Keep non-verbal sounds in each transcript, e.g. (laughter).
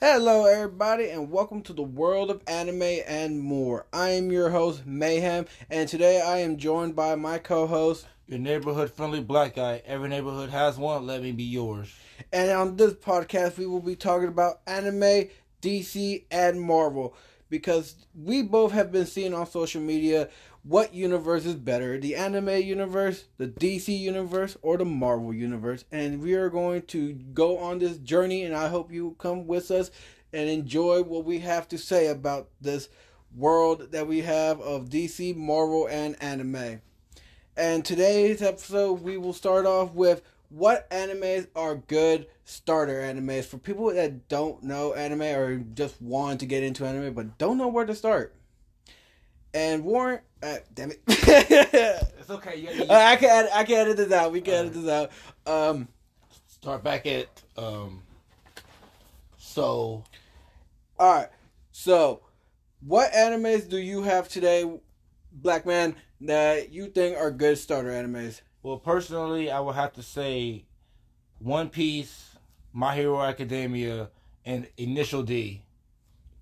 Hello, everybody, and welcome to the world of anime and more. I am your host, Mayhem, and today I am joined by my co host, Your neighborhood friendly black guy. Every neighborhood has one. Let me be yours. And on this podcast, we will be talking about anime, DC, and Marvel because we both have been seeing on social media what universe is better the anime universe, the DC universe, or the Marvel universe. And we are going to go on this journey, and I hope you come with us and enjoy what we have to say about this world that we have of DC, Marvel, and anime. And today's episode, we will start off with what animes are good starter animes for people that don't know anime or just want to get into anime but don't know where to start. And Warren, uh, damn it, (laughs) It's okay. You, you I can edit, I can edit this out. We can edit this out. Um, start back at um. So all right. So, what animes do you have today, Black Man, that you think are good starter animes? Well, personally, I would have to say, One Piece, My Hero Academia, and Initial D.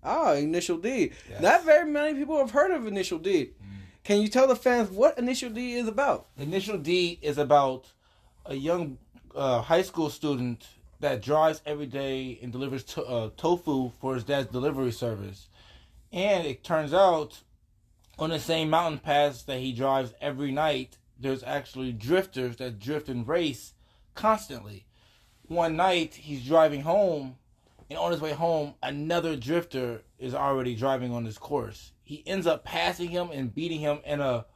Ah, Initial D. Yes. Not very many people have heard of Initial D. Can you tell the fans what Initial D is about? Initial D is about a young uh, high school student that drives every day and delivers to, uh, tofu for his dad's delivery service. And it turns out on the same mountain pass that he drives every night, there's actually drifters that drift and race constantly. One night he's driving home, and on his way home, another drifter is already driving on this course. He ends up passing him and beating him in a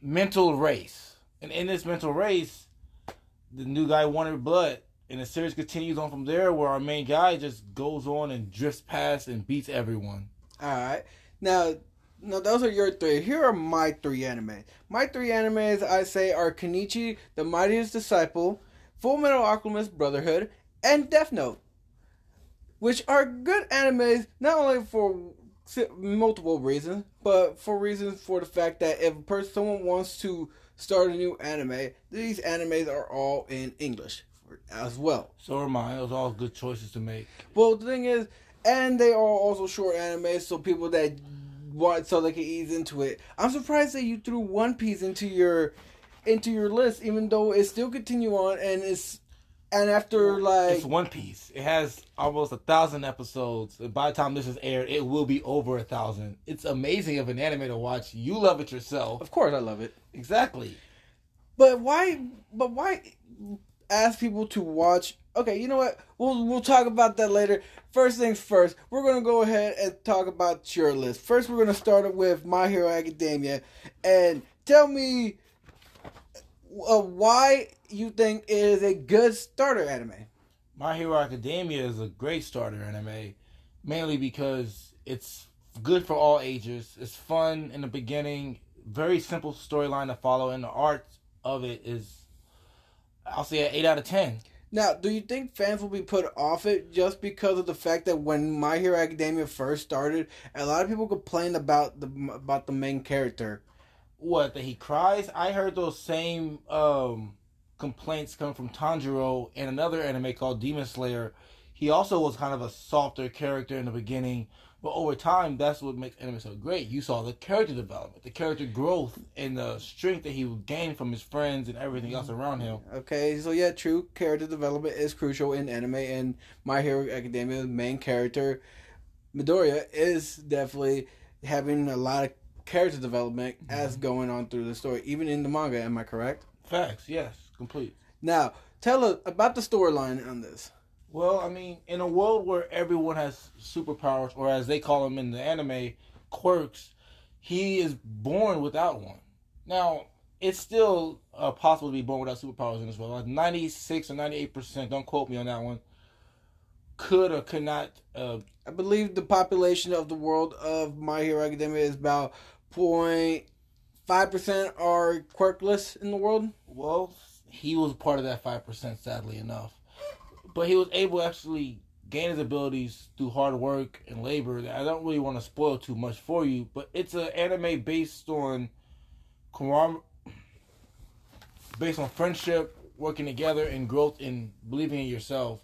mental race. And in this mental race, the new guy wanted blood. And the series continues on from there where our main guy just goes on and drifts past and beats everyone. All right. Now, no, those are your three. Here are my three animes. My three animes, I say, are Kenichi, The Mightiest Disciple, Full Metal Alchemist Brotherhood, and Death Note, which are good animes not only for multiple reasons, but for reasons for the fact that if a person someone wants to start a new anime, these animes are all in English as well. So are mine. Those are all good choices to make. Well, the thing is, and they are also short animes, so people that want so they can ease into it. I'm surprised that you threw One Piece into your into your list, even though it still continue on and it's and after like It's One Piece. It has almost a thousand episodes. By the time this is aired, it will be over a thousand. It's amazing of an anime to watch. You love it yourself. of course I love it, Exactly. but why? But why ask people to watch? Okay, you know what? We'll we'll talk about that later. First things first, we're gonna go ahead and talk about your list. First, we're gonna start it with My Hero Academia, and tell me uh, why you think it is a good starter anime. My Hero Academia is a great starter anime, mainly because it's good for all ages. It's fun in the beginning, very simple storyline to follow, and the art of it is, I'll say, an eight out of ten. Now, do you think fans will be put off it just because of the fact that when My Hero Academia first started, a lot of people complained about the about the main character? What that he cries? I heard those same um, complaints come from Tanjiro in another anime called Demon Slayer. He also was kind of a softer character in the beginning, but over time, that's what makes anime so great. You saw the character development, the character growth, and the strength that he would gain from his friends and everything else mm-hmm. around him. Okay, so yeah, true. Character development is crucial in anime, and My Hero Academia, the main character, Midoriya, is definitely having a lot of character development mm-hmm. as going on through the story, even in the manga. Am I correct? Facts, yes, complete. Now, tell us about the storyline on this. Well, I mean, in a world where everyone has superpowers, or as they call them in the anime, quirks, he is born without one. Now, it's still uh, possible to be born without superpowers in this world. Like 96 or 98%, don't quote me on that one, could or could not. Uh, I believe the population of the world of My Hero Academia is about 0.5 percent are quirkless in the world. well, he was part of that 5%, sadly enough. But he was able to actually gain his abilities through hard work and labor. I don't really want to spoil too much for you, but it's an anime based on based on friendship, working together, and growth and believing in yourself.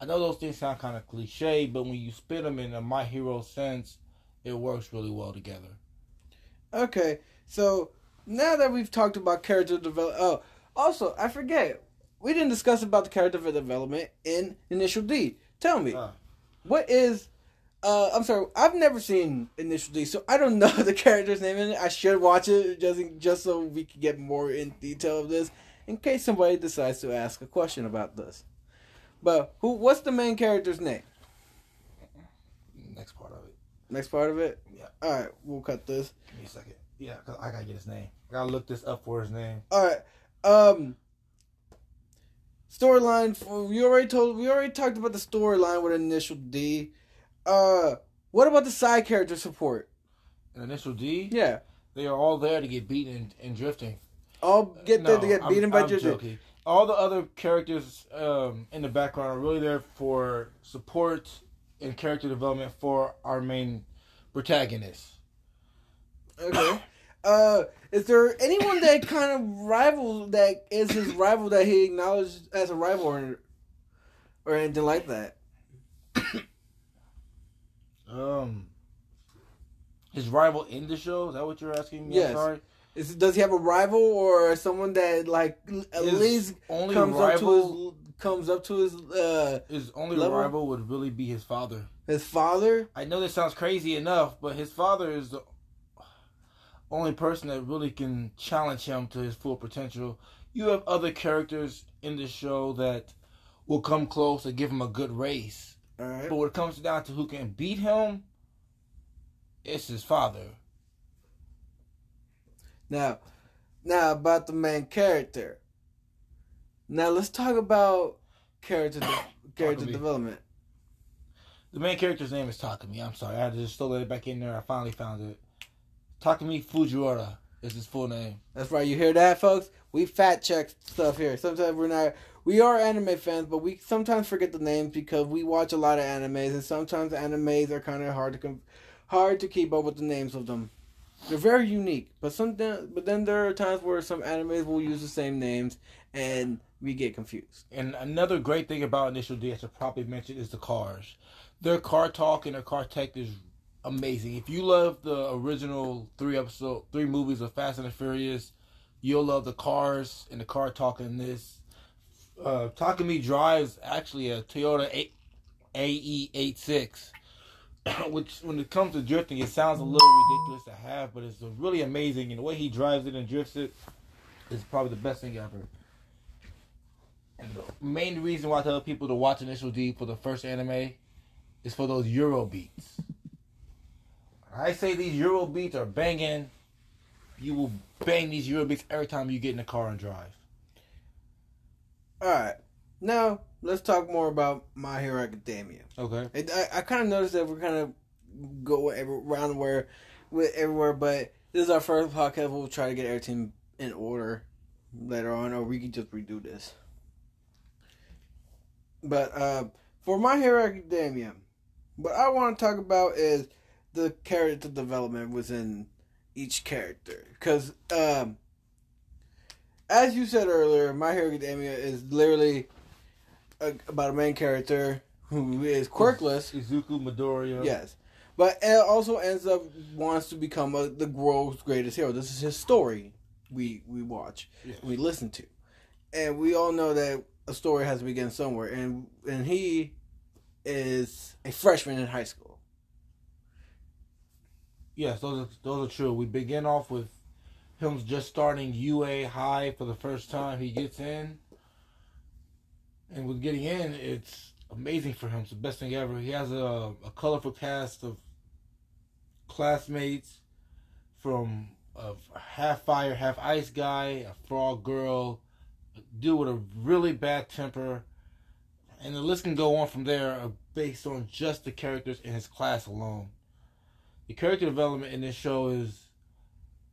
I know those things sound kind of cliche, but when you spit them in a My Hero sense, it works really well together. Okay, so now that we've talked about character development, oh, also I forget we didn't discuss about the character development in Initial D. Tell me, Uh, what is? Uh, I'm sorry, I've never seen Initial D, so I don't (laughs) know the character's name in it. I should watch it just just so we can get more in detail of this, in case somebody decides to ask a question about this. But who? What's the main character's name? next part of it. Next part of it. Yeah. All right, we'll cut this. Give me a second. Yeah, 'cause I gotta get his name. I gotta look this up for his name. All right. Um. Storyline. for- We already told. We already talked about the storyline with Initial D. Uh. What about the side character support? Initial D, Yeah. they are all there to get beaten and, and drifting. All get there to get I'm- beaten by I'm Jojo. joking. All the other characters um, in the background are really there for support and character development for our main protagonist. Okay. (coughs) Uh, is there anyone that kind of rival that is his rival that he acknowledged as a rival or, or anything like that? (coughs) Um, his rival in the show. Is that what you're asking me? Yes. Sorry. Is does he have a rival or someone that like at His least only comes up to rival, his comes up to his uh his only level? rival would really be his father. his father? I know this sounds crazy enough, but his father is the only person that really can challenge him to his full potential. You have other characters in the show that will come close and give him a good race. Right. But when it comes down to who can beat him, it's his father. Now, now about the main character. Now let's talk about character de- (coughs) character me. development. The main character's name is Takumi. I'm sorry, I had to just throw that back in there. I finally found it. Takumi Fujiwara is his full name. That's right. You hear that, folks? We fat check stuff here. Sometimes we're not. We are anime fans, but we sometimes forget the names because we watch a lot of animes, and sometimes animes are kind of hard to hard to keep up with the names of them. They're very unique, but some but then there are times where some animes will use the same names, and we get confused. And another great thing about Initial D, I probably mentioned, is the cars. Their car talk and their car tech is amazing. If you love the original three episode, three movies of Fast and the Furious, you'll love the cars and the car talking this. Uh, Takumi drives actually a Toyota A- AE86, (coughs) which when it comes to drifting, it sounds a little ridiculous to have, but it's really amazing. And the way he drives it and drifts it is probably the best thing ever. And the main reason why I tell people to watch Initial D for the first anime is for those Euro beats. I say these Euro beats are banging. You will bang these Euro beats every time you get in the car and drive. All right, now let's talk more about My Hero Academia. Okay. It, I, I kind of noticed that we're kind of go every, around where with everywhere, but this is our first podcast. We'll try to get everything in order later on, or we can just redo this. But uh, for My Hero Academia, what I want to talk about is the character development was in each character, because um, as you said earlier, My Hero Academia is literally a, about a main character who is quirkless. Izuku Midoriya. Yes, but it also ends up wants to become a, the world's greatest hero. This is his story. We we watch, Yes. we listen to, and we all know that a story has to begin somewhere. And and he is a freshman in high school. Yes, those are those are true. We begin off with him just starting UA high for the first time. He gets in, and with getting in, it's amazing for him. It's the best thing ever. He has a, a colorful cast of classmates from a half fire, half ice guy, a frog girl, a dude with a really bad temper, and the list can go on from there uh, based on just the characters in his class alone the character development in this show is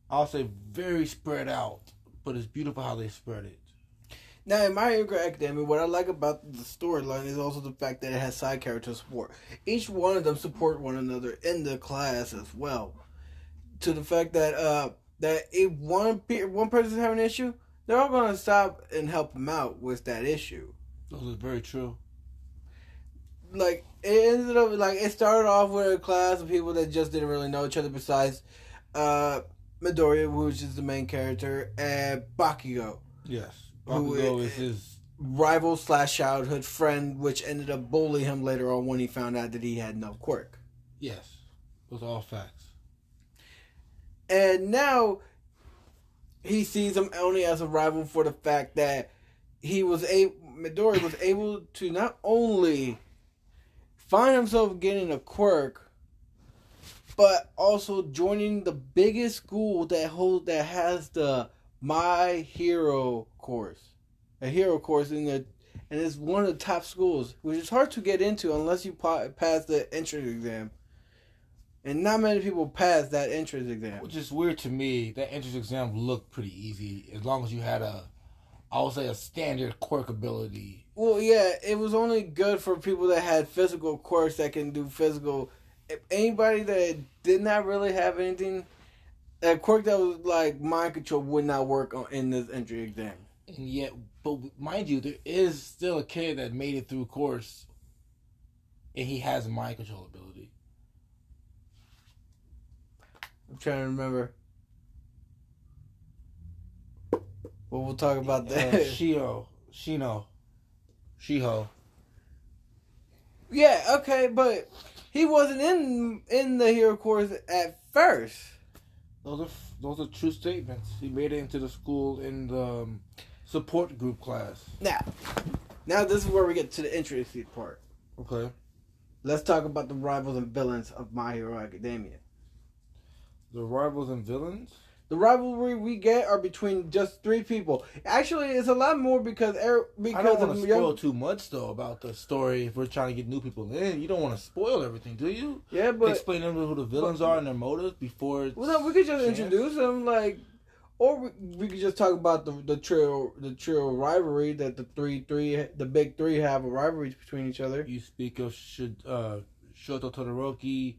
I'll say very spread out, but it's beautiful how they spread it. Now, in My Hero Academia, what I like about the storyline is also the fact that it has side character support. Each one of them support one another in the class as well. To the fact that uh that if one pe- one person's having an issue, they're all gonna stop and help them out with that issue. That is very true. Like it ended up like it started off with a class of people that just didn't really know each other besides uh Midoriya, which is the main character, and Bakugo, Yes. Who Bakugo is his. rival slash childhood friend, which ended up bullying him later on when he found out that he had no quirk. Yes. Those are all facts. And now he sees him only as a rival for the fact that he was a Midori was able to not only find himself getting a quirk, but also joining the biggest school that hold that has the My Hero course, a hero course in the, and it's one of the top schools, which is hard to get into unless you pass the entrance exam. And not many people pass that entrance exam. Which is weird to me. That entrance exam looked pretty easy as long as you had a, I would say, a standard quirk ability. Well, yeah, it was only good for people that had physical quirks that can do physical. If anybody that did not really have anything, a quirk that was like mind control would not work on, in this entry exam. And yet, but mind you, there is still a kid that made it through course, and he has mind control ability. I'm trying to remember. Well, we'll talk about Uh, that. Shio, Shino, Shiho. yeah, okay, but he wasn't in in the hero course at first. Those are those are true statements. He made it into the school in the um, support group class. Now, now this is where we get to the interesting part. Okay. Let's talk about the rivals and villains of My Hero Academia. The rivals and villains. The rivalry we get are between just three people. Actually, it's a lot more because er, I because don't want to spoil young, too much though about the story. If we're trying to get new people in, you don't want to spoil everything, do you? yeah, but Explain them who the villains but- are and their motives before. It's well, no, we could just chance. introduce them, like, or we, we could just talk about the the trio the trio rivalry that the three three the big three have a rivalry between each other. You speak of should uh, Shoto Todoroki,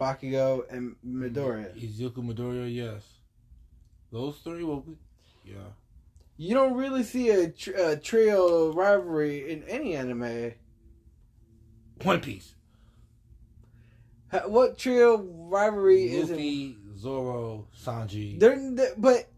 Bakugo and mm-hmm. Midoriya. Izuku Midoriya. Yes, those three. Well, we, yeah. You don't really see a, tr- a trio rivalry in any anime. One Piece. What trio rivalry is it? Luffy, Zoro, Sanji. They're, they're- but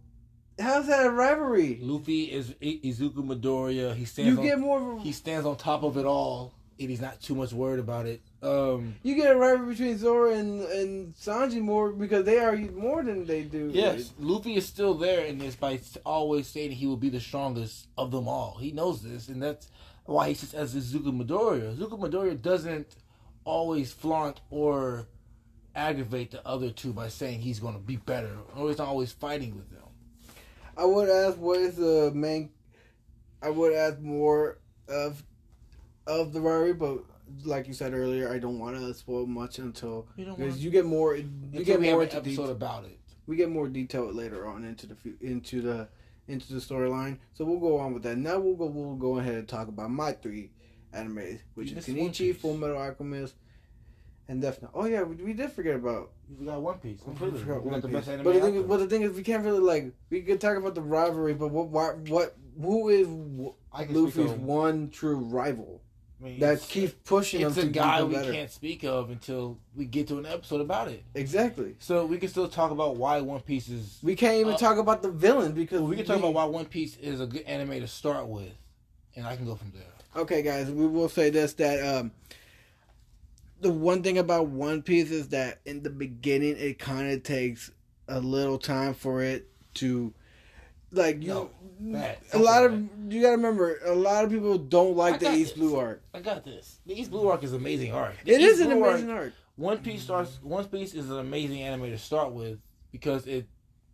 how's that a rivalry? Luffy is I- Izuku Midoriya. He stands. You on, get more. Of a, he stands on top of it all, and he's not too much worried about it. Um, you get a rivalry between Zoro and and Sanji more because they argue more than they do. yes, Luffy is still there in this by always stating he will be the strongest of them all. He knows this, and that's why he sits as Izuku Midoriya. Izuku Midoriya doesn't always flaunt or aggravate the other two by saying he's going to be better, or he's not always fighting with them. I would ask what is the main. I would ask more of of the rivalry, but like you said earlier, I don't want to spoil much until You don't because you get more. You to get we have more into episode detail. about it. we get more detail later on into the fu- into the into the storyline. So we'll go on with that. Now we'll go we'll go ahead and talk about my three animes, which You is missed Kenichi, Full Metal Alchemist, and Death Note. Oh yeah, we, we did forget about. We got One Piece we completely. forgot We One got the Piece. best anime. But the thing, there. is, but the thing is, we can't really like we could talk about the rivalry, but what what, what who is w- I Luffy's one true rival I mean, that keeps pushing It's a to guy we better? can't speak of until we get to an episode about it. Exactly. So we can still talk about why One Piece is. We can't even Uh, talk about the villain because We can talk about why One Piece is a good anime to start with, and I can go from there. Okay, guys, we will say this that um, the one thing about One Piece is that in the beginning it kind of takes a little time for it to, like you, No, bad. a lot of you gotta remember a lot of people don't like the East this. Blue arc. I got this. The East Blue Arc is amazing art. The It East is an Blue amazing Arc, arc. One Piece starts. One Piece is an amazing anime to start with because it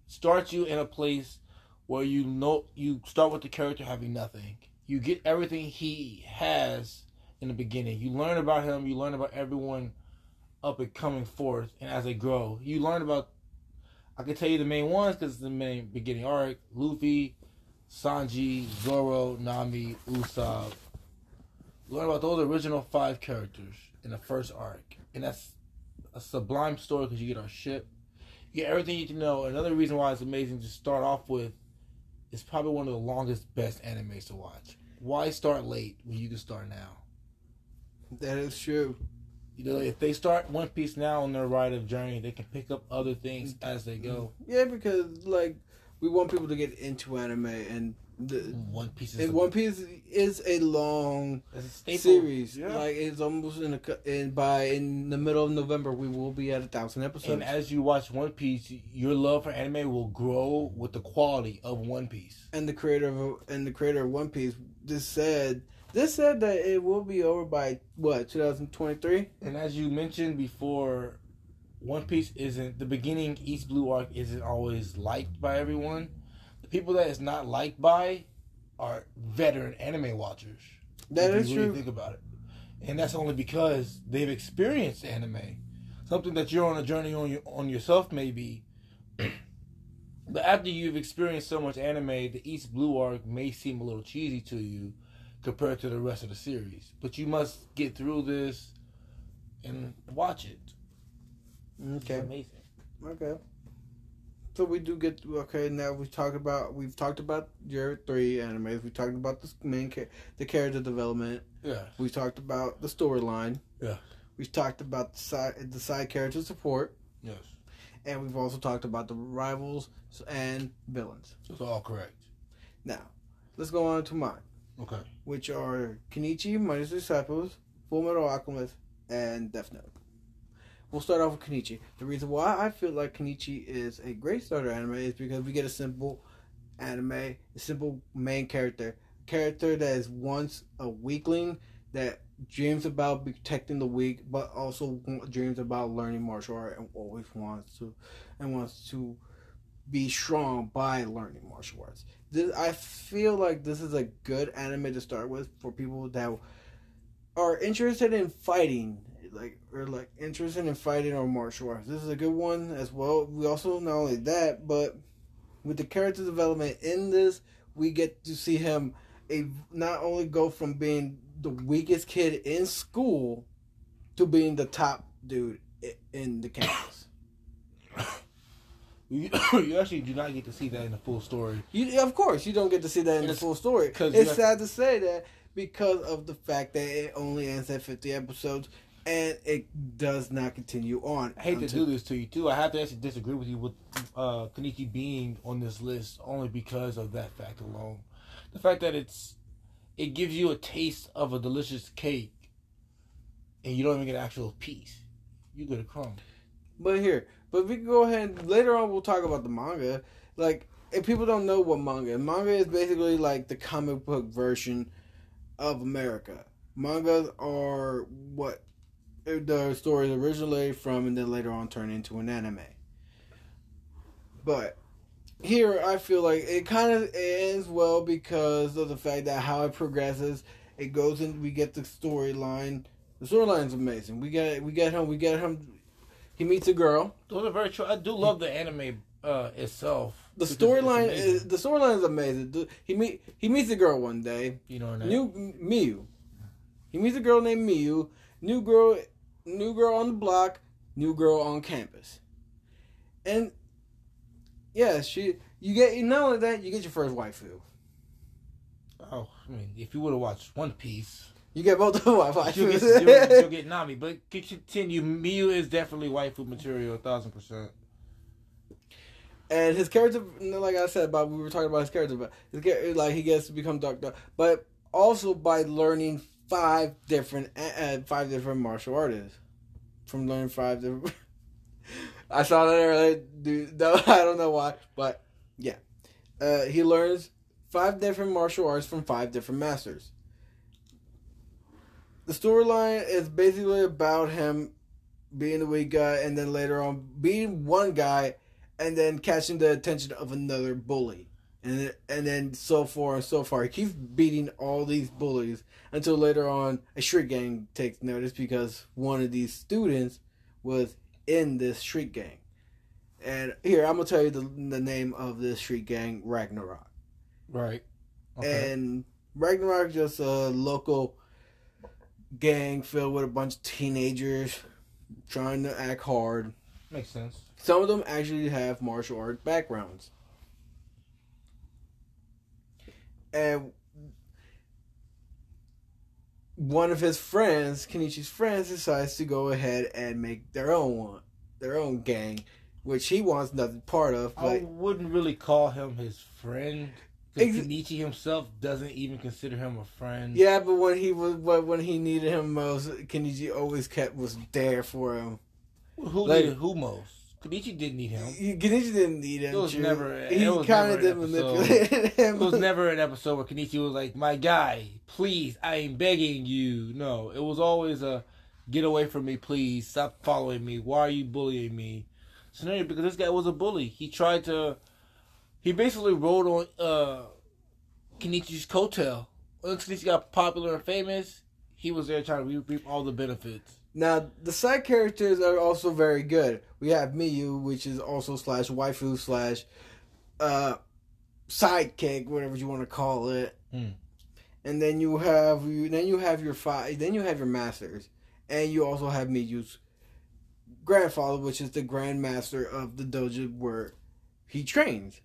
starts you in a place where you know you start with the character having nothing. You get everything he has in the beginning. You learn about him. You learn about everyone up and coming forth, and as they grow, you learn about. I can tell you the main ones because it's the main beginning arc: Luffy, Sanji, Zoro, Nami, Usopp. Learn about those original five characters in the first arc, and that's a sublime story because you get our ship, you get everything you need to know. Another reason why it's amazing to start off with is probably one of the longest, best animes to watch. Why start late when you can start now? That is true. You know, if they start One Piece now on their ride of journey, they can pick up other things as they go. Yeah, because like we want people to get into anime, and the One Piece is a, One Piece is a long a series. Yeah. Like it's almost in a cu- in by in the middle of November we will be at a thousand episodes. and as you watch One Piece, your love for anime will grow with the quality of One Piece. and the creator of and the creator of One Piece just said this said that it will be over by what 2023. And as you mentioned before, One Piece isn't the beginning. East Blue arc isn't always liked by everyone. The people that it's not liked by are veteran anime watchers. That if is you really true. Think about it, and that's only because they've experienced anime, something that you're on a journey on your on yourself maybe. (clears throat) but after you've experienced so much anime, the East Blue arc may seem a little cheesy to you compared to the rest of the series. But you must get through this and watch it. Okay. It's amazing. Okay. So we do get okay. Now we talked about we've talked about your three animes. We talked about the main char- the character development. Yeah. We talked about the storyline. Yeah. We've talked about the side the side character support, Yes. and we've also talked about the rivals and villains. So it's all correct. Now, let's go on to mine, Okay. which are Kenichi, Mightiest Disciples, Full Metal Alchemist, and Death Note. We'll start off with Kenichi. The reason why I feel like Kenichi is a great starter anime is because we get a simple anime, a simple main character, character that is once a weakling that dreams about protecting the weak, but also dreams about learning martial art and always wants to and wants to be strong by learning martial arts. This, I feel like this is a good anime to start with for people that are interested in fighting, like or like interested in fighting or martial arts. This is a good one as well. We also not only that, but with the character development in this, we get to see him a not only go from being the weakest kid in school to being the top dude in the campus. (laughs) You, (coughs) you actually do not get to see that in the full story. You, of course, you don't get to see that in the full story. 'cause It's sad to say that because of the fact that it only ends at 50 episodes and it does not continue on. I hate to do this to you too. I have to actually disagree with you with uh, Kenichi being on this list only because of that fact alone. The fact that it's it gives you a taste of a delicious cake, and you don't even get an actual piece. You get a crumb. But here, but we can go ahead later on we'll talk about the manga. Like, if people don't know what manga, manga is basically like the comic book version of America. Mangas are what the stories originally from, and then later on turn into an anime. But here, I feel like it kind of ends well because of the fact that how it progresses. It goes and We get the storyline. The storyline's amazing. We get we get him. We get him. He meets a girl. Those are very true. I do love the anime uh, itself. The storyline is the storyline is amazing. He meet he meets a girl one day. you know, that- New Miyu. He meets a girl named Miyu. New girl, new girl on the block. New girl on campus. And yeah, she you get not only that you get your first waifu. oh, I mean, if you would have watched One Piece, You get both of the waifus. you'll get, (laughs) you'll, you'll get Nami. But continue, Miu is definitely waifu material, a thousand percent. And his character, like I said about we were talking about his character, but his character, like he gets to become Doctor, but also by learning five different uh, five different martial artists from learning five different. (laughs) I saw that earlier, dude. (laughs) No, I don't know why, but yeah, uh, he learns five different martial arts from five different masters. The storyline is basically about him being the weak guy, and then later on being one guy and then catching the attention of another bully. And then, and then so far and so far. He keeps beating all these bullies until later on a street gang takes notice because one of these students was in this street gang. And here, I'm going to tell you the, the name of this street gang Ragnarok. Right. Okay. And Ragnarok just a local gang filled with a bunch of teenagers trying to act hard. Makes sense. Some of them actually have martial art backgrounds. And one of his friends, Kenichi's friends, decides to go ahead and make their own one, their own gang, which he wants nothing part of. But I wouldn't really call him his friend. Ex- Kenichi himself doesn't even consider him a friend. yeah, but when he was, but when he needed him most, Kenichi always kept was there for him. Who Like- needed who most? Kenichi didn't need him. Kenichi didn't need him. It was true. never- He kind of did an episode. manipulate him. It was never an episode where Kenichi was like, "My guy, please, I am begging you." No, it was always a "Get away from me, please! Stop following me! Why are you bullying me?" Scenario because this guy was a bully. He tried to, he basically rode on uh, Kenichi's coattail. Once Kenichi got popular and famous, he was there trying to reap, all the benefits. Now the side characters are also very good. We have Miyu, which is also slash waifu slash uh sidekick, whatever you want to call it. Hmm. And then you have you then you have your five then you have your masters. And you also have Miyu's grandfather, which is the grandmaster of the dojo where he trains.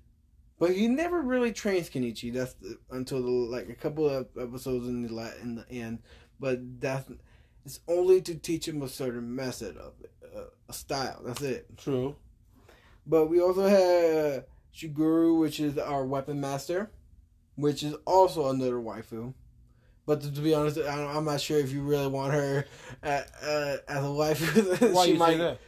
But he never really trains Kenichi. That's the, until the, like a couple of episodes in the la, in the end. But that's it's only to teach him a certain method of it, uh, a style. That's it. True. But we also have Shigure, which is our weapon master, which is also another waifu. But to, to be honest, I I'm not sure if you really want her uh, uh, as a waifu. (laughs) Why she you say that?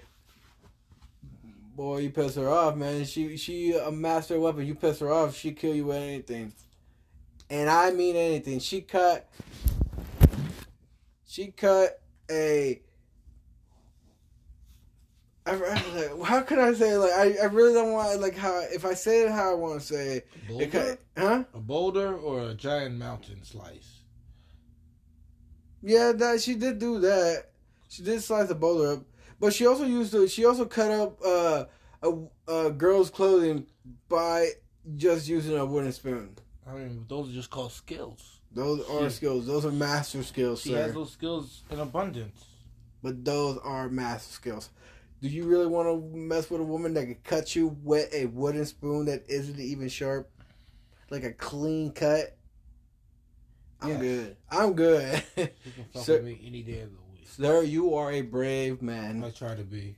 Boy, you piss her off, man. She she a master weapon. You piss her off, she kill you with anything. And I mean anything. She cut. She cut a. I, I- like, how could I say it? like I, I really don't want like how if I say it how I want to say it, it Boulder? cut, huh? A boulder or a giant mountain slice? Yeah, that she did do that. She did slice the boulder up, but she also used to. She also cut up uh, a a girl's clothing by just using a wooden spoon. I mean, those are just called skills. Those are She- skills. Those are master skills, She sir. has those skills in abundance. But those are master skills. Do you really want to mess with a woman that can cut you with a wooden spoon that isn't even sharp, like a clean cut? I'm Yes. good. I'm good. She can fuck Sir- with me any day of the. Sir, you are a brave man. I try to be.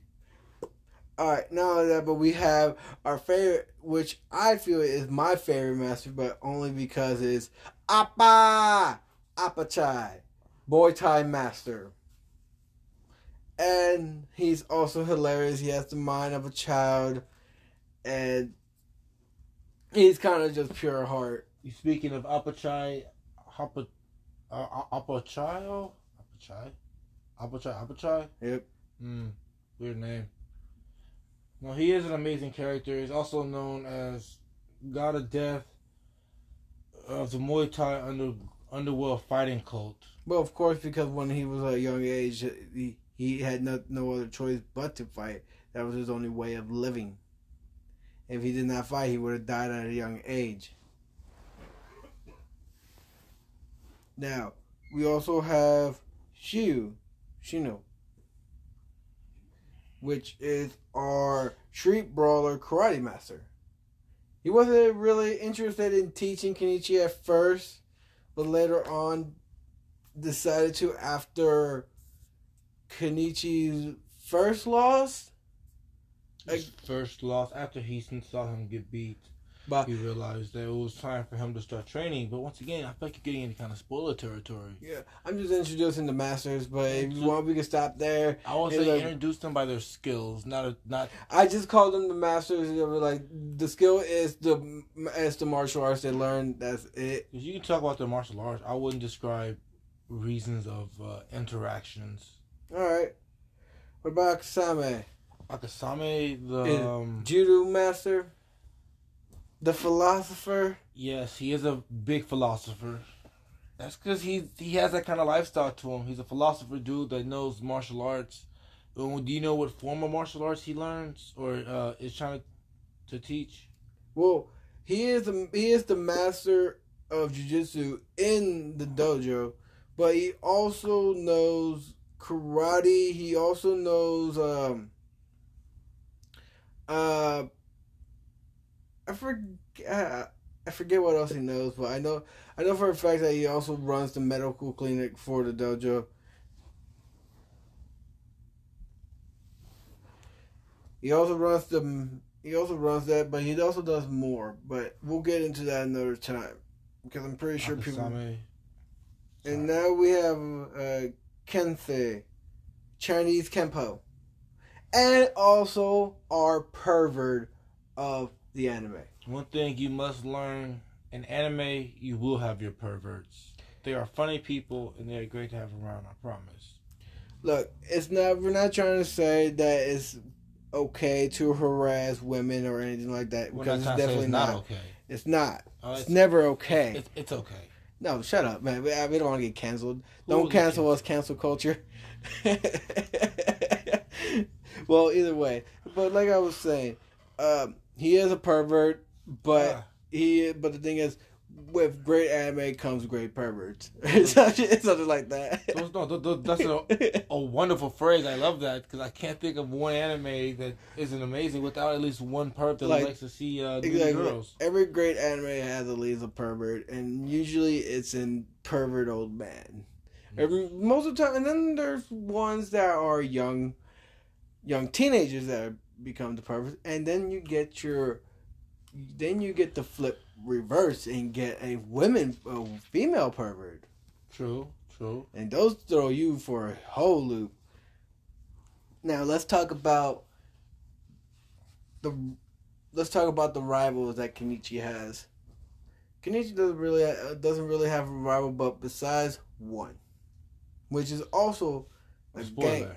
All right, now that but we have our favorite, which I feel is my favorite master, but only because it's Appa Appa Chai, Muay Thai Master, and he's also hilarious. He has the mind of a child, and he's kind of just pure heart. You speaking of Apachai, Hapa, uh, Apachai, Apachai, Apachai, Apachai. Yep. Hmm. Weird name. No, he is an amazing character. He's also known as God of Death of the Muay Thai under underworld fighting cult. Well, of course, because when he was a young age, he he had no no other choice but to fight. That was his only way of living. If he did not fight, he would have died at a young age. Now, we also have Shiu, Shino, which is our street brawler karate master. He wasn't really interested in teaching Kenichi at first, but later on decided to after Kenichi's first loss. His first loss after he saw him get beat. But he realized that it was time for him to start training. But once again, I feel like you're getting any kind of spoiler territory. yeah, I'm just introducing the masters. But if you want, we can stop there. I would And, say like- introduce them by their skills, not a, not. I just call them the masters. They were like the skill is the is the martial arts they learned. That's it. Because you can talk about the martial arts. I wouldn't describe reasons of uh, interactions. All right. What about Akisame? Akisame, the um, Judo master, the philosopher. yes, he is a big philosopher. That's because he he has that kind of lifestyle to him. He's a philosopher dude that knows martial arts. Um, Do you know what form of martial arts he learns or uh, is trying to, to teach? Well, he is the he is the master of jujitsu in the dojo, but he also knows karate. He also knows um uh I forget I forget what else he knows, but I know I know for a fact that he also runs the medical clinic for the dojo. He also runs the he also runs that, but he also does more. But we'll get into that another time because I'm pretty sure people. And now we have uh, Kensei, Chinese Kenpo, and also our pervert of the anime. One thing you must learn in anime, you will have your perverts. They are funny people and they're great to have around, I promise. Look, it's not. We're not trying to say that it's okay to harass women or anything like that We're because it's trying to say definitely it's not. not okay. It's not. Uh, It's it's, never okay. it's, it's okay. no, shut up, man. We, we don't want to get canceled. Who Don't cancel us, cancel culture. (laughs) well, either way, but like I was saying, um, he is a pervert, but Ah. he. But the thing is, with great anime comes great perverts. (laughs) something, something like that. Those, no, th- th- that's a, a (laughs) wonderful phrase. I love that because I can't think of one anime that isn't amazing without at least one pervert that Like, likes to see uh, Exactly. girls. Every great anime has at least a pervert, and usually it's in pervert old man. Every- Most of the time, and then there's ones that are young, young teenagers that become the perverts, and then you get your, then you get the flip reverse and get a women, a female pervert, True, true. and those throw you for a whole loop. Now let's talk about the, let's talk about the rivals that Kenichi has. Kenichi doesn't really uh, doesn't really have a rival, but besides one, which is also a Spoiler. gang,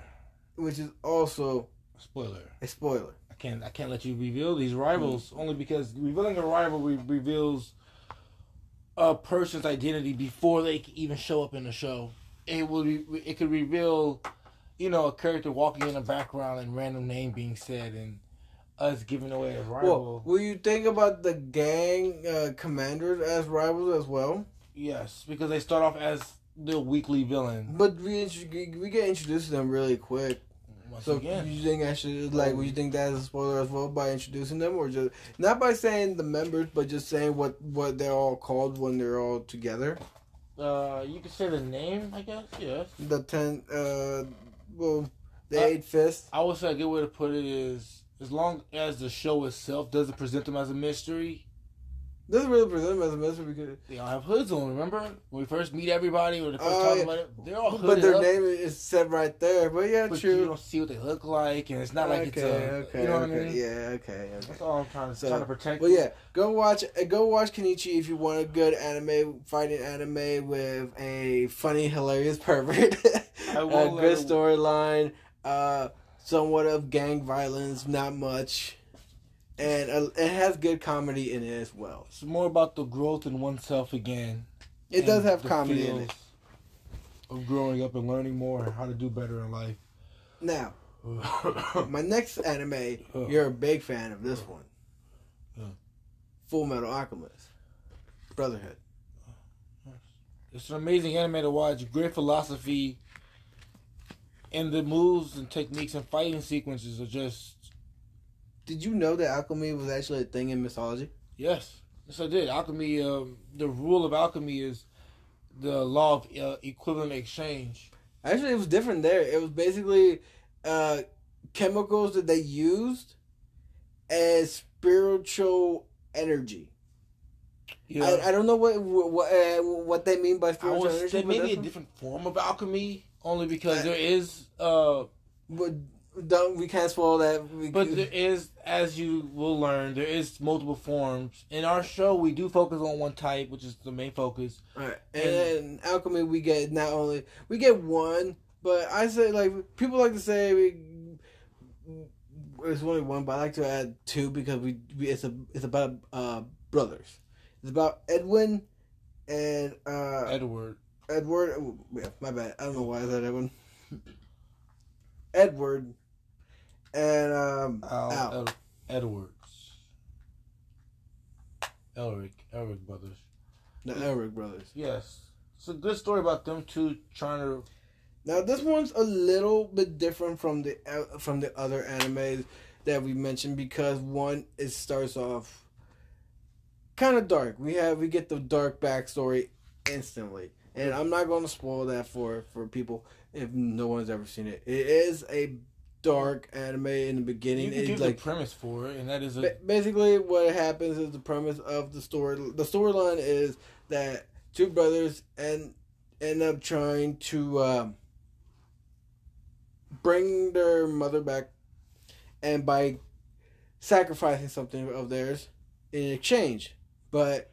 which is also Spoiler. a spoiler. I can't. I can't let you reveal these rivals only because revealing a rival re- reveals a person's identity before they even show up in the show. It will. Re- it could reveal, you know, a character walking in the background and random name being said and us giving away a rival. Well, will you think about the gang uh, commanders as rivals as well? yes, because they start off as the weekly villain. But we we get introduced to them really quick. Once So again, you think I should like? Would you think that's a spoiler as well by introducing them, or just not by saying the members, but just saying what what they're all called when they're all together? uh, you could say the name. I guess. Yes. The ten, uh, well, the Uh, eight fists. I would say a good way to put it is as long as the show itself doesn't present them as a mystery, Doesn't really present them as a mystery because, they all have hoods on. Remember when we first meet everybody or the first talk yeah. about it, they're all hooded but their up. name is said right there. But yeah, but you true. don't see what they look like, and it's not like it's a, okay, you know what. I mean. Yeah, okay, okay. That's all I'm trying to So, trying to protect. Well, yeah, go watch uh, go watch Kenichi if you want a good anime fighting anime with a funny, hilarious pervert. (laughs) A good uh, storyline, uh, somewhat of gang violence, not much, and uh, it has good comedy in it as well. It's more about the growth in oneself again. It does have comedy in it. Of growing up and learning more and how to do better in life. Now, (laughs) my next anime, you're a big fan of this one. Uh. Full Metal Alchemist, Brotherhood. It's an amazing anime to watch. Great philosophy. And the moves and techniques and fighting sequences are just Did you know that alchemy was actually a thing in mythology? yes. Yes, I did. Alchemy. Um, the rule of alchemy is the law of uh, equivalent exchange. Actually, it was different there. It was basically uh, chemicals that they used as spiritual energy. Yeah. I, I don't know what what uh, what they mean by I spiritual energy. say maybe a different form of alchemy, only because there is. Uh, But don't we can't spoil that. We, but there is, as you will learn, there is multiple forms. In our show, we do focus on one type, which is the main focus. Alright. And in alchemy, we get not only we get one, but I say like people like to say we it's only one, but I like to add two because we, we it's a it's about uh brothers. It's about Edwin and uh Edward. Edward. oh, Yeah, my bad. I don't know why I said Edwin. (laughs) Edward and um Al, Al. Ed- Edwards. Elric. Elric brothers. the Elric brothers. Yes. It's a good story about them two trying to. Now this one's a little bit different from the uh, from the other animes that we mentioned because one it starts off kind of dark. We have we get the dark backstory instantly, and I'm not going to spoil that for for people if no one's ever seen it. It is a dark anime in the beginning. You can give like the premise for it, and that is a basically what happens is the premise of the story the storyline is that two brothers and end up trying to um, bring their mother back and by sacrificing something of theirs in exchange but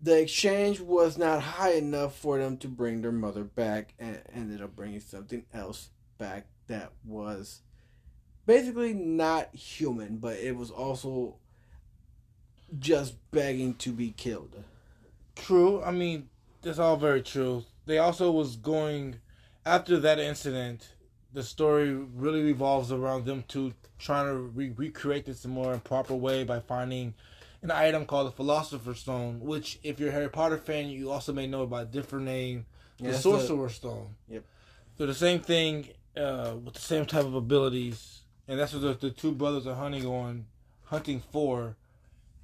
the exchange was not high enough for them to bring their mother back and ended up bringing something else back that was basically not human, but it was also just begging to be killed. True. I mean, that's all very true. They also was going after that incident. The story really revolves around them two trying to re- recreate this in a more proper way by finding an item called the Philosopher's Stone, which, if you're a Harry Potter fan, you also may know by a different name, the Yes, Sorcerer's Stone. Yep. They're the same thing uh, with the same type of abilities, and that's what the, the two brothers are hunting on, hunting for,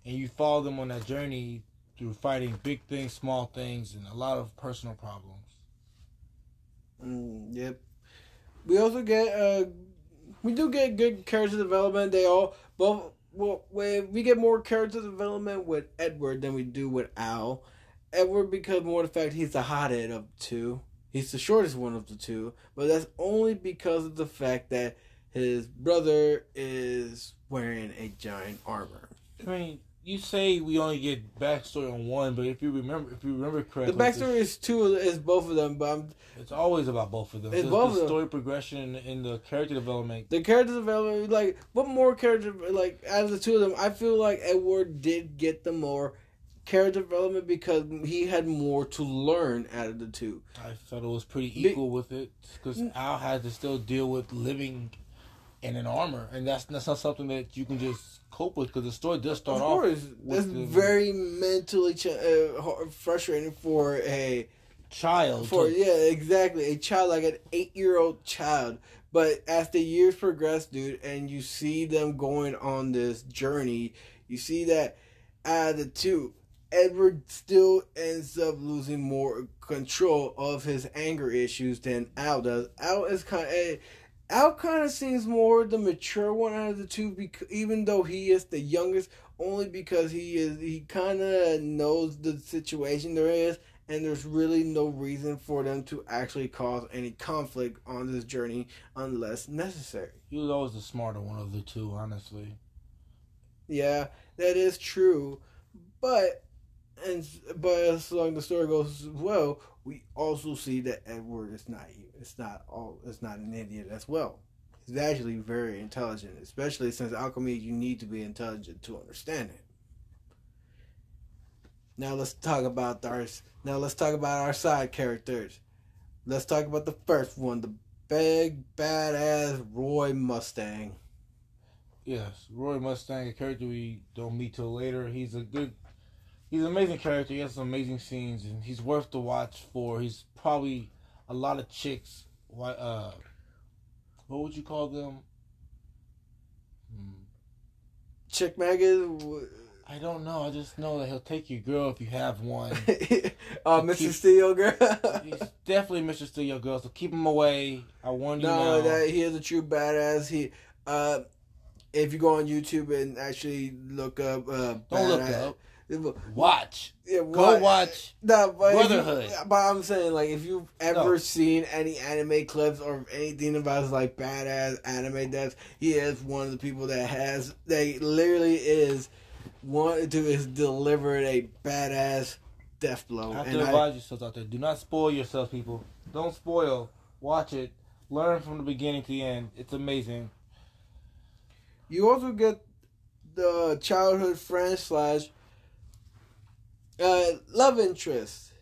and you follow them on that journey through fighting big things, small things, and a lot of personal problems. Mm, yep. We also get uh, we do get good character development. They all both well, we we get more character development with Edward than we do with Al. Edward because more the fact he's the hothead of two. He's the shortest one of the two, but that's only because of the fact that his brother is wearing a giant armor. I mean, you say we only get backstory on one, but if you remember, if you remember correctly, The backstory is two is both of them, but I'm, it's always about both of them. It's Just both of the them. story progression and the character development. the character development, like what more character, like out of the two of them, I feel like Edward did get the more character development because he had more to learn out of the two. I thought it was pretty Be- equal with it because. Al had to still deal with living in an armor, and that's that's not something that you can just cope with because the story does start of off. course, with that's the- very mentally ch- uh, frustrating for a child. for to- yeah exactly a child like an eight year old child but as the years progress dude and you see them going on this journey you see that out of the two edward still ends up losing more control of his anger issues than al does al is kind of eh, al kind of seems more the mature one out of the two because even though he is the youngest only because he is he kind of knows the situation there is and there's really no reason for them to actually cause any conflict on this journey unless necessary. He was always the smarter one of the two, honestly. Yeah, that is true, but and but as long the story goes well, we also see that Edward is not it's not all it's not an idiot as well. He's actually very intelligent, especially since alchemy you need to be intelligent to understand it. Now let's talk about our now let's talk about our side characters. Let's talk about the first one, the big badass Roy Mustang. Yes, Roy Mustang, a character we don't meet till later. He's a good, he's an amazing character. He has some amazing scenes, and he's worth the watch for. He's probably a lot of chicks. Why? Uh, what would you call them? Hmm. Chick maggot. I don't know. I just know that he'll take your girl if you have one. (laughs) uh, Mr. Steel girl. He's definitely Mr. Your Girl, so keep him away. I warn you no, now. that he is a true badass. He, uh, if you go on YouTube and actually look up, uh, don't look up. Watch. Yeah, Go watch. No, but if you- Brotherhood. but I'm saying, like, if you've ever No. seen any anime clips or anything about his like badass anime deaths, he is one of the people that has, that literally is one to is delivered a badass death blow. I have And to I- advise yourselves out there. Do not spoil yourselves, people. Don't spoil. Watch it. Learn from the beginning to the end. It's amazing. You also get the childhood friend slash uh, love interest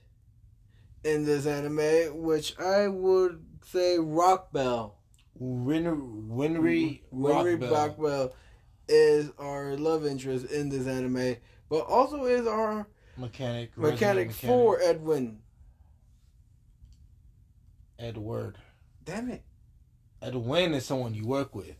in this anime, which I would say Rockbell. Win- Winry Winry Rockbell. Rockwell is our love interest in this anime, but also is our mechanic. mechanic, resident for Edwin. Edward. Damn it! Edwin is someone you work with.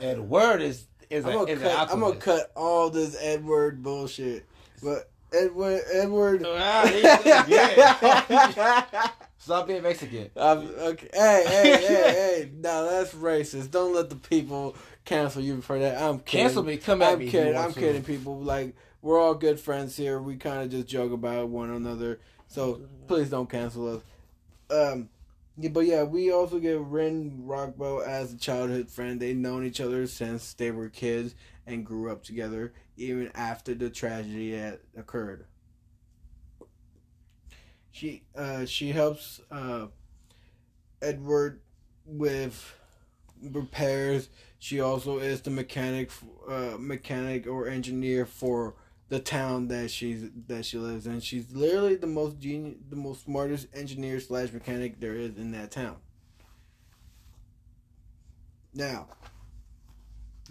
Edward is is, I'm a, gonna, is cut, I'm gonna cut all this Edward bullshit, but Edward. Edward. Ah, there you go. (laughs) (laughs) Stop being Mexican. Um, okay. Hey, hey, hey, hey. No, that's racist. Don't let the people cancel you for that. I'm kidding. Cancel me. Come at I'm me. if you kidding. I'm kidding, people. Like we're all good friends here. We kind of just joke about one another. So please don't cancel us. Um, yeah, but yeah, we also get Ren Rockwell as a childhood friend. They've known each other since they were kids and grew up together, even after the tragedy had occurred. She uh she helps uh Edward with repairs. She also is the mechanic uh mechanic or engineer for the town that she's that she lives in. She's literally the most genius, the most smartest engineer slash mechanic there is in that town. Now,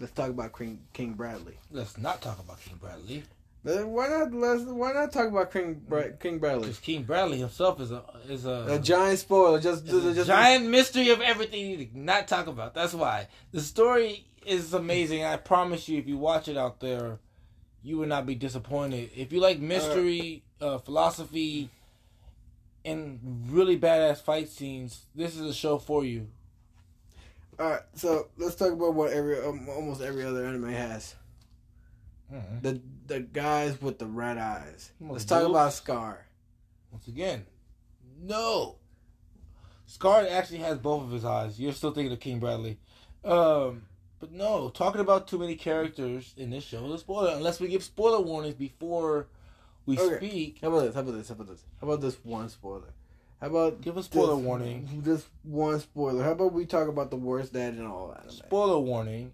let's talk about King King Bradley. Let's not talk about King Bradley. Why not? Let's why not talk about King Bra- King Bradley? Because King Bradley himself is a is a, A giant spoiler. Just, a just giant mystery of everything you need to not talk about. That's why the story is amazing. I promise you, if you watch it out there, you will not be disappointed. If you like mystery, uh, philosophy, and really badass fight scenes, this is a show for you. All right, so let's talk about what every um, almost every other anime has. Mhm. The the guys with the red eyes. Let's talk about Scar. Once again, no. Scar actually has both of his eyes. You're still thinking of King Bradley. Um, but no, talking about too many characters in this show is a spoiler. Unless we give spoiler warnings before we Okay. speak. How about this? How about this? How about this? How about this one spoiler? How about Give a spoiler this- warning. This one spoiler. How about we talk about the worst dad in all anime? Spoiler warning.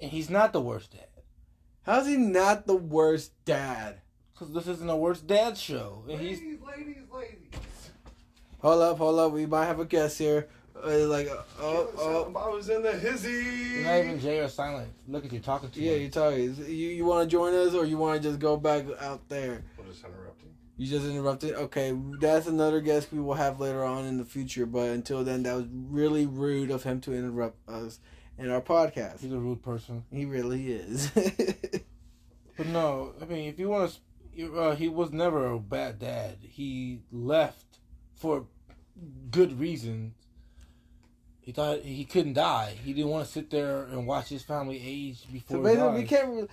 And he's not the worst dad. How's he not the worst dad? Because this isn't a worst dad show. And he's Ladies, ladies, ladies. Hold up, hold up. We might have a guest here. Uh, like, uh, oh, oh. I was in the hizzy. you're not even Jay or silent. Look at you talking to Yeah, him. you're talking. You you want to join us or you want to just go back out there? I'm just interrupting. You just interrupted. Okay, that's another guest we will have later on in the future. But until then, that was really rude of him to interrupt us in our podcast. He's a rude person. He really is. (laughs) But no, I mean, if you want to, uh, he was never a bad dad. He left for good reasons. He thought he couldn't die. He didn't want to sit there and watch his family age before. so he basically, we can't. Really,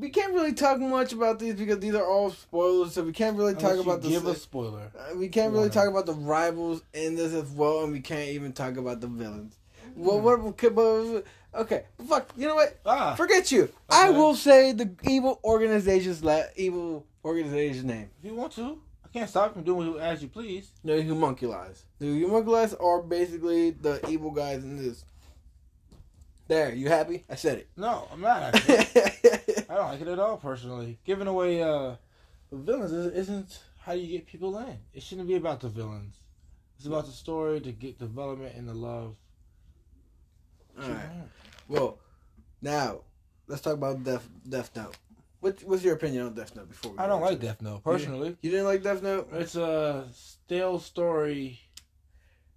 we can't really talk much about these because these are all spoilers. So we can't really talk Unless about the. give a spoiler. Uh, we can't really talk about the rivals in this as well, and we can't even talk about the villains. Well, Hmm. what okay, fuck. You know what? Ah, Forget you. I will say the evil organization's la- evil organization name. if you want to, can't stop you from doing as you please. No, the homunculus. The homunculus are basically the evil guys in this. There, you happy? I said it. No, I'm not. Actually. (laughs) I don't like it at all personally. Giving away uh, villains is- isn't how you get people in. It shouldn't be about the villains. It's about the story, to get development, and the love. Alright. Well, now let's talk about Death Death Note. What, what's your opinion on Death Note before we I don't like it? Death Note personally. You didn't like Death Note? It's a stale story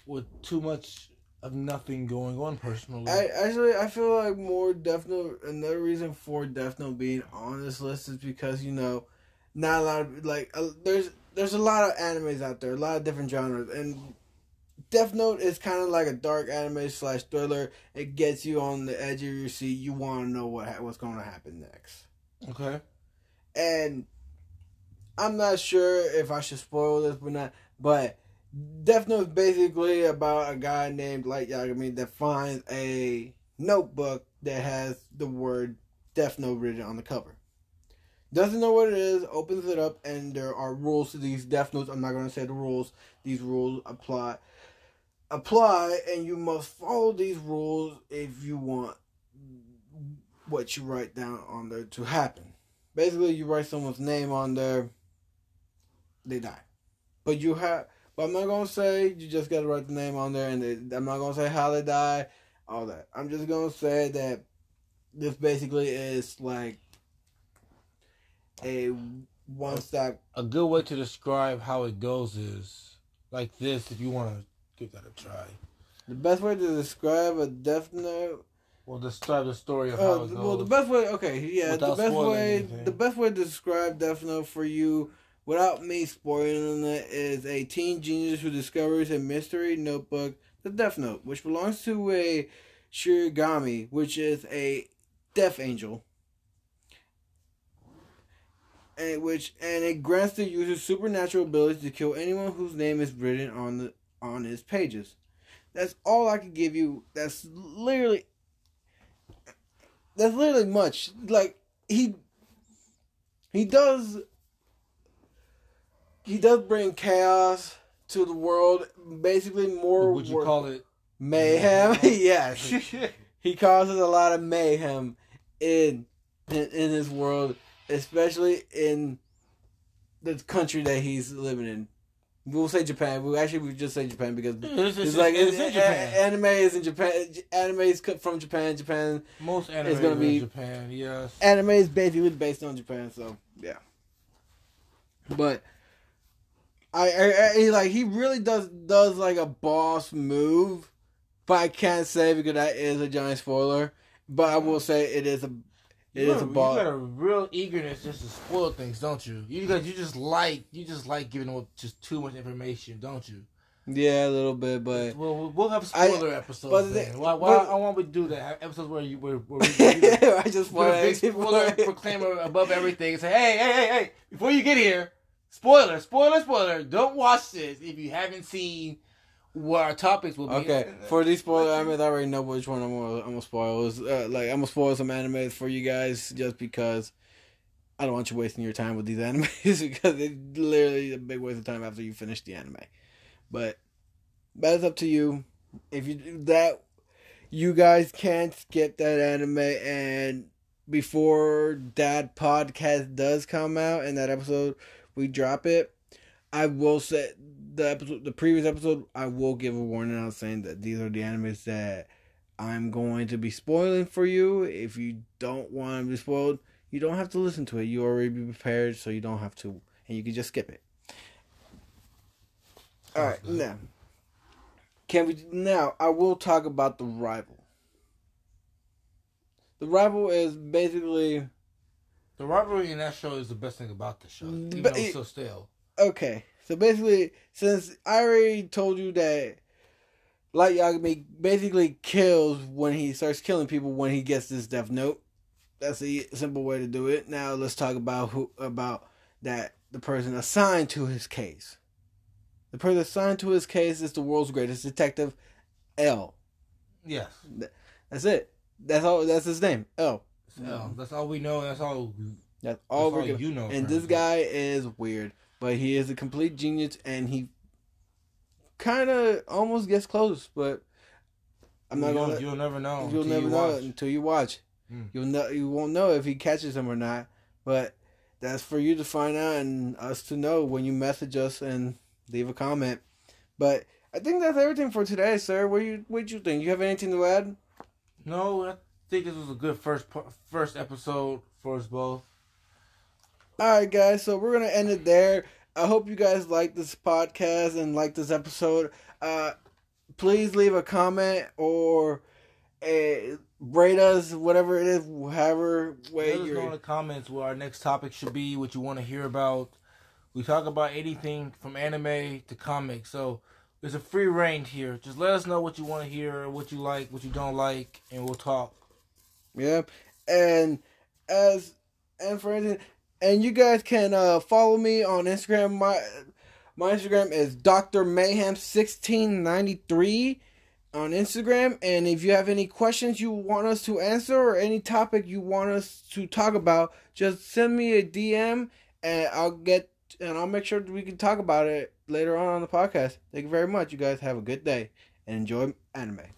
with too much of nothing going on personally. I actually I feel like more Death Note. Another reason for Death Note being on this list is because you know, not a lot of like uh, there's there's a lot of animes out there, a lot of different genres, and Death Note is kind of like a dark anime slash thriller. It gets you on the edge of your seat. You want to know what ha- what's going to happen next, okay. and I'm not sure if I should spoil this or not, but. Death Note is basically about a guy named Light Yagami that finds a notebook that has the word Death Note written on the cover. Doesn't know what it is, opens it up, and there are rules to these Death Notes. I'm not going to say the rules. These rules apply. Apply, and you must follow these rules if you want what you write down on there to happen. Basically, you write someone's name on there, they die. But you have but I'm not gonna say you just gotta write the name on there, and it, I'm not gonna say how they die, all that. I'm just gonna say that this basically is like a one stop. A good way to describe how it goes is like this. If you want to give that a try, The best way to describe a Death Note Well, describe the story of Uh, how it goes. well, the best way, okay, yeah, the best way, anything. the best way to describe Death Note for you, without me spoiling it, is a teen genius who discovers a mystery notebook, the Death Note, which belongs to a Shinigami, which is a death angel, and which and it grants the user supernatural ability to kill anyone whose name is written on the on its pages. That's all I can give you. That's literally that's literally much. Like he he does he does bring chaos to the world. Basically, more Would you call it? mayhem. (laughs) yes, (laughs) he causes a lot of mayhem in, in in his world, especially in the country that he's living in. We'll say Japan. We actually we just say Japan because it's, it's, like it's it's, in Japan. a- anime is in Japan. Anime is cut from Japan. Japan Most anime it's gonna be- Japan. Yes. anime is basically based on Japan, so yeah. But I, I, I like he really does does like a boss move, but I can't say because that is a giant spoiler. But I will say it is a it you is a got- boss. You got a real eagerness just to spoil things, don't you? You got you just like you just like giving them just too much information, don't you? Yeah, a little bit, but Well, we'll- have I- spoiler episodes. but the- then. Why? Why? but- I want we to do that episodes where you where, where we, (laughs) we I just want big spoiler to proclaimer above everything and say, hey, hey, hey, hey, before you get here, spoiler, spoiler, spoiler. Don't watch this if you haven't seen what our topics will be. Okay, for these spoiler animes, I already know which one I'm gonna, I'm gonna spoil. It's, uh, like I'm gonna spoil some animes for you guys just because I don't want you wasting your time with these (laughs) animes because it's literally a big waste of time after you finish the anime. But that's up to you. If you do that, you guys can't skip that anime and before that podcast does come out and that episode we drop it, I will say the episode, the previous episode, I will give a warning out saying that these are the animes that I'm going to be spoiling for you. If you don't want to be spoiled, you don't have to listen to it. You already be prepared, so you don't have to, and you can just skip it. All right, now can we? Now I will talk about the rival. The rival is basically The rivalry in that show is the best thing about the show, even But though it's so stale. okay. So basically, since I already told you that Light Yagami basically kills when he starts killing people when he gets this death note. That's a simple way to do it. Now let's talk about who about that the person assigned to his case. The person assigned to his case is the world's greatest detective, L. Yes. That's it. That's all. That's his name, L. So, that's all we know. That's all. That's all that's all you know. And this guy is weird, but he is a complete genius, and he kind of almost gets close. But I'm not you'll, gonna. You'll never know. You'll never you know watch. until you watch. Mm. You'll know. You won't know if he catches him or not. But that's for you to find out and us to know when you message us and leave a comment. But I think that's everything for today, sir. What do you what do you think? You have anything to add? No, I think this was a good first first episode for us both. All right, guys. So we're gonna end it there. I hope you guys like this podcast and like this episode. Uh, please leave a comment or uh, rate us, whatever it is, however way Let us know in the comments what our next topic should be, what you want to hear about. We talk about anything from anime to comics, so there's a free range here. Just let us know what you want to hear, what you like, what you don't like, and we'll talk. Yeah, and as and for anything, and you guys can uh, follow me on Instagram. My my Instagram is Doctor Mayhem sixteen ninety three on Instagram. And if you have any questions you want us to answer or any topic you want us to talk about, just send me a DM and I'll get and I'll make sure we can talk about it later on on the podcast. Thank you very much. You guys have a good day and enjoy anime.